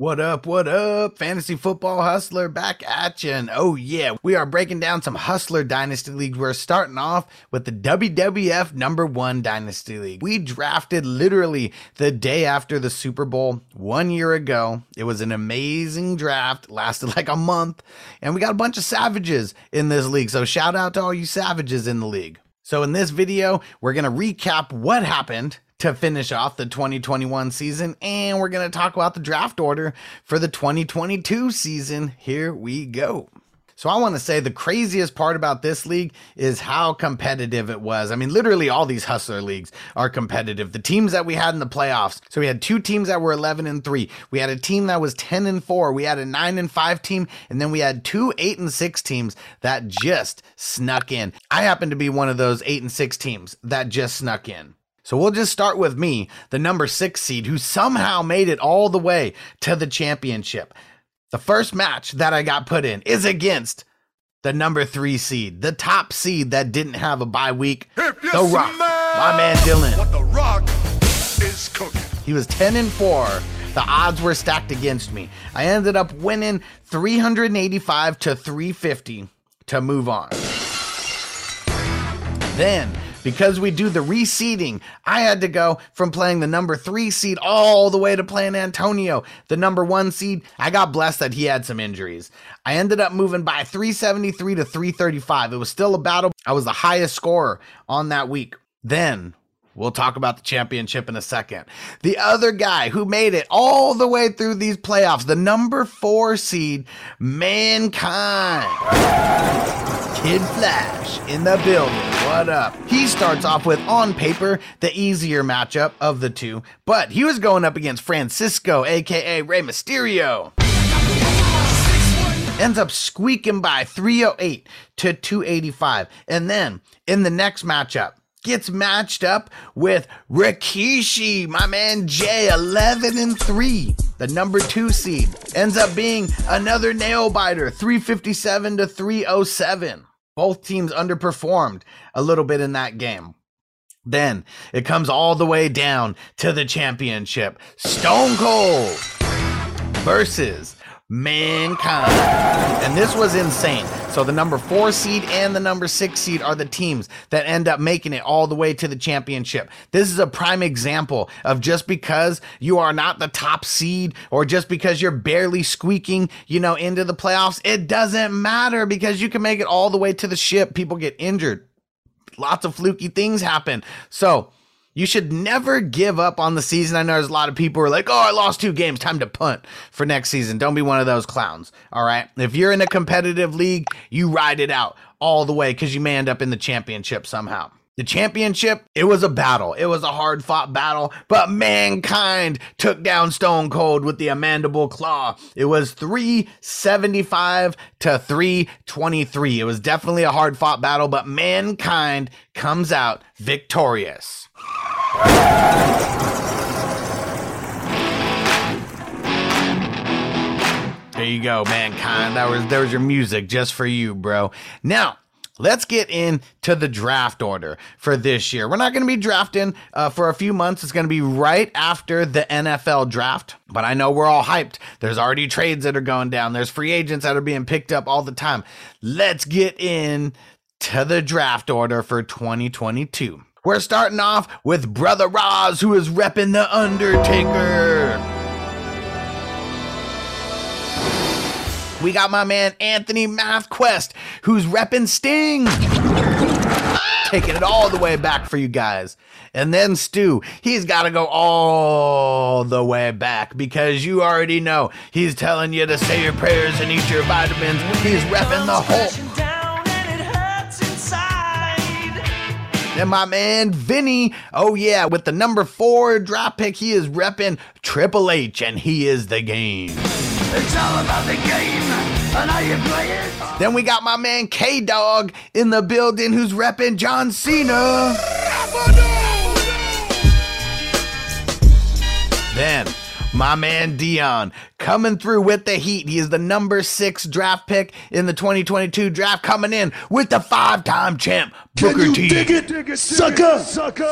What up, what up? Fantasy Football Hustler back at you. And oh, yeah, we are breaking down some Hustler Dynasty Leagues. We're starting off with the WWF number one Dynasty League. We drafted literally the day after the Super Bowl one year ago. It was an amazing draft, lasted like a month, and we got a bunch of savages in this league. So shout out to all you savages in the league. So in this video, we're going to recap what happened to finish off the 2021 season, and we're going to talk about the draft order for the 2022 season. Here we go. So I want to say the craziest part about this league is how competitive it was. I mean, literally all these hustler leagues are competitive. The teams that we had in the playoffs. So we had two teams that were 11 and 3. We had a team that was 10 and 4. We had a 9 and 5 team and then we had two 8 and 6 teams that just snuck in. I happen to be one of those 8 and 6 teams that just snuck in. So we'll just start with me, the number six seed, who somehow made it all the way to the championship. The first match that I got put in is against the number three seed, the top seed that didn't have a bye week, The Rock, my man Dylan. What the Rock is cooking. He was 10 and 4. The odds were stacked against me. I ended up winning 385 to 350 to move on. Then because we do the reseeding, I had to go from playing the number three seed all the way to playing Antonio, the number one seed. I got blessed that he had some injuries. I ended up moving by 373 to 335. It was still a battle. I was the highest scorer on that week. Then We'll talk about the championship in a second. The other guy who made it all the way through these playoffs, the number four seed, Mankind. Kid Flash in the building. What up? He starts off with, on paper, the easier matchup of the two, but he was going up against Francisco, aka Rey Mysterio ends up squeaking by 308 to 285. And then in the next matchup, gets matched up with Rikishi, my man Jay, 11 and 3. The number two seed ends up being another nail biter, 357 to 307. Both teams underperformed a little bit in that game. Then it comes all the way down to the championship. Stone Cold versus Mankind. And this was insane. So the number four seed and the number six seed are the teams that end up making it all the way to the championship. This is a prime example of just because you are not the top seed or just because you're barely squeaking, you know, into the playoffs, it doesn't matter because you can make it all the way to the ship. People get injured. Lots of fluky things happen. So, you should never give up on the season. I know there's a lot of people who are like, oh, I lost two games. Time to punt for next season. Don't be one of those clowns. All right. If you're in a competitive league, you ride it out all the way because you may end up in the championship somehow. The championship, it was a battle. It was a hard fought battle, but mankind took down Stone Cold with the Mandible Claw. It was 375 to 323. It was definitely a hard fought battle, but mankind comes out victorious. There you go, mankind. That was there was your music just for you, bro. Now, let's get into the draft order for this year. We're not going to be drafting uh, for a few months. It's going to be right after the NFL draft. But I know we're all hyped. There's already trades that are going down. There's free agents that are being picked up all the time. Let's get in to the draft order for 2022. We're starting off with Brother Roz, who is repping The Undertaker. We got my man Anthony MathQuest, who's repping Sting. Taking it all the way back for you guys. And then Stu, he's got to go all the way back because you already know he's telling you to say your prayers and eat your vitamins. He's repping the Hulk. And my man Vinny, oh yeah, with the number four drop pick, he is repping Triple H, and he is the game. It's all about the game and how you play it. Then we got my man K Dog in the building who's repping John Cena. My man Dion coming through with the heat. He is the number six draft pick in the 2022 draft, coming in with the five time champ, Booker T. Dig it, dig it, sucker, sucker.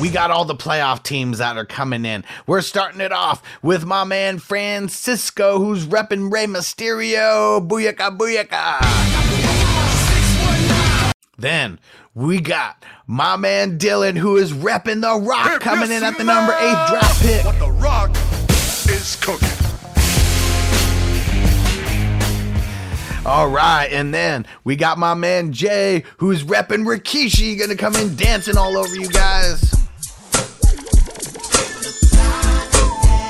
we got all the playoff teams that are coming in. We're starting it off with my man Francisco, who's repping Rey Mysterio. Booyaka, booyaka. Then we got my man Dylan, who is repping The Rock, coming in at the number eight draft pick. What the rock is cooking. All right, and then we got my man Jay, who's repping Rikishi, gonna come in dancing all over you guys.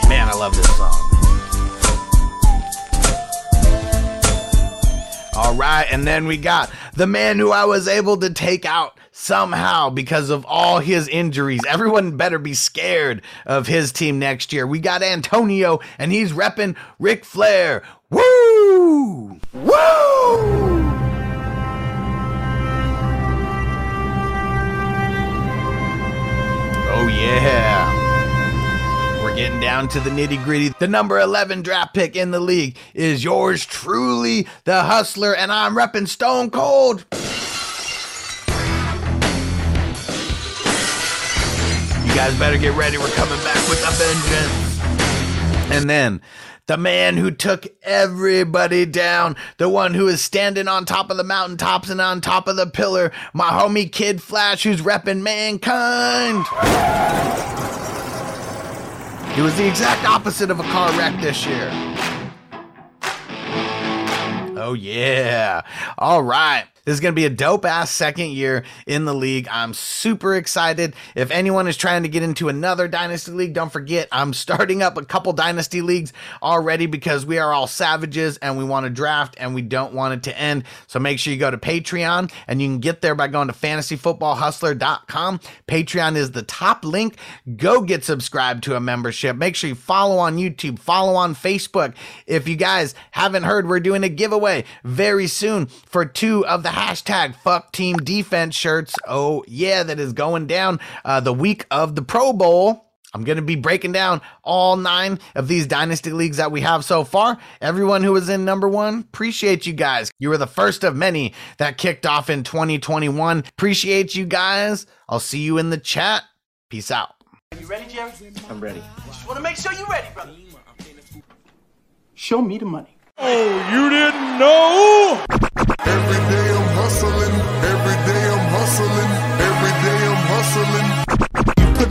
Man, I love this song. All right, and then we got the man who I was able to take out somehow because of all his injuries. Everyone better be scared of his team next year. We got Antonio, and he's repping Ric Flair. Woo! Woo! Oh, yeah. We're getting down to the nitty gritty. The number 11 draft pick in the league is yours truly, the hustler, and I'm repping Stone Cold. You guys better get ready. We're coming back with a vengeance. And then the man who took everybody down, the one who is standing on top of the mountaintops and on top of the pillar, my homie Kid Flash, who's repping mankind. He was the exact opposite of a car wreck this year. Oh, yeah. All right. This is going to be a dope ass second year in the league. I'm super excited. If anyone is trying to get into another Dynasty League, don't forget I'm starting up a couple Dynasty Leagues already because we are all savages and we want to draft and we don't want it to end. So make sure you go to Patreon and you can get there by going to fantasyfootballhustler.com. Patreon is the top link. Go get subscribed to a membership. Make sure you follow on YouTube, follow on Facebook. If you guys haven't heard, we're doing a giveaway very soon for two of the hashtag fuck team defense shirts. Oh, yeah, that is going down uh, the week of the Pro Bowl. I'm going to be breaking down all nine of these dynasty leagues that we have so far. Everyone who was in number one, appreciate you guys. You were the first of many that kicked off in 2021. Appreciate you guys. I'll see you in the chat. Peace out. Are you ready, Jerry? I'm ready. I Just want to make sure you're ready, brother. Show me the money. Oh, you didn't know?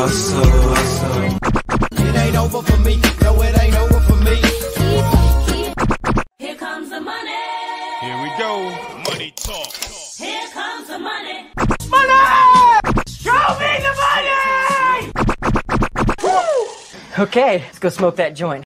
Hustle, hustle. It ain't over for me. No, it ain't over for me. Here comes the money. Here we go. Money talk. Here comes the money. Money! Show me the money. Okay, let's go smoke that joint.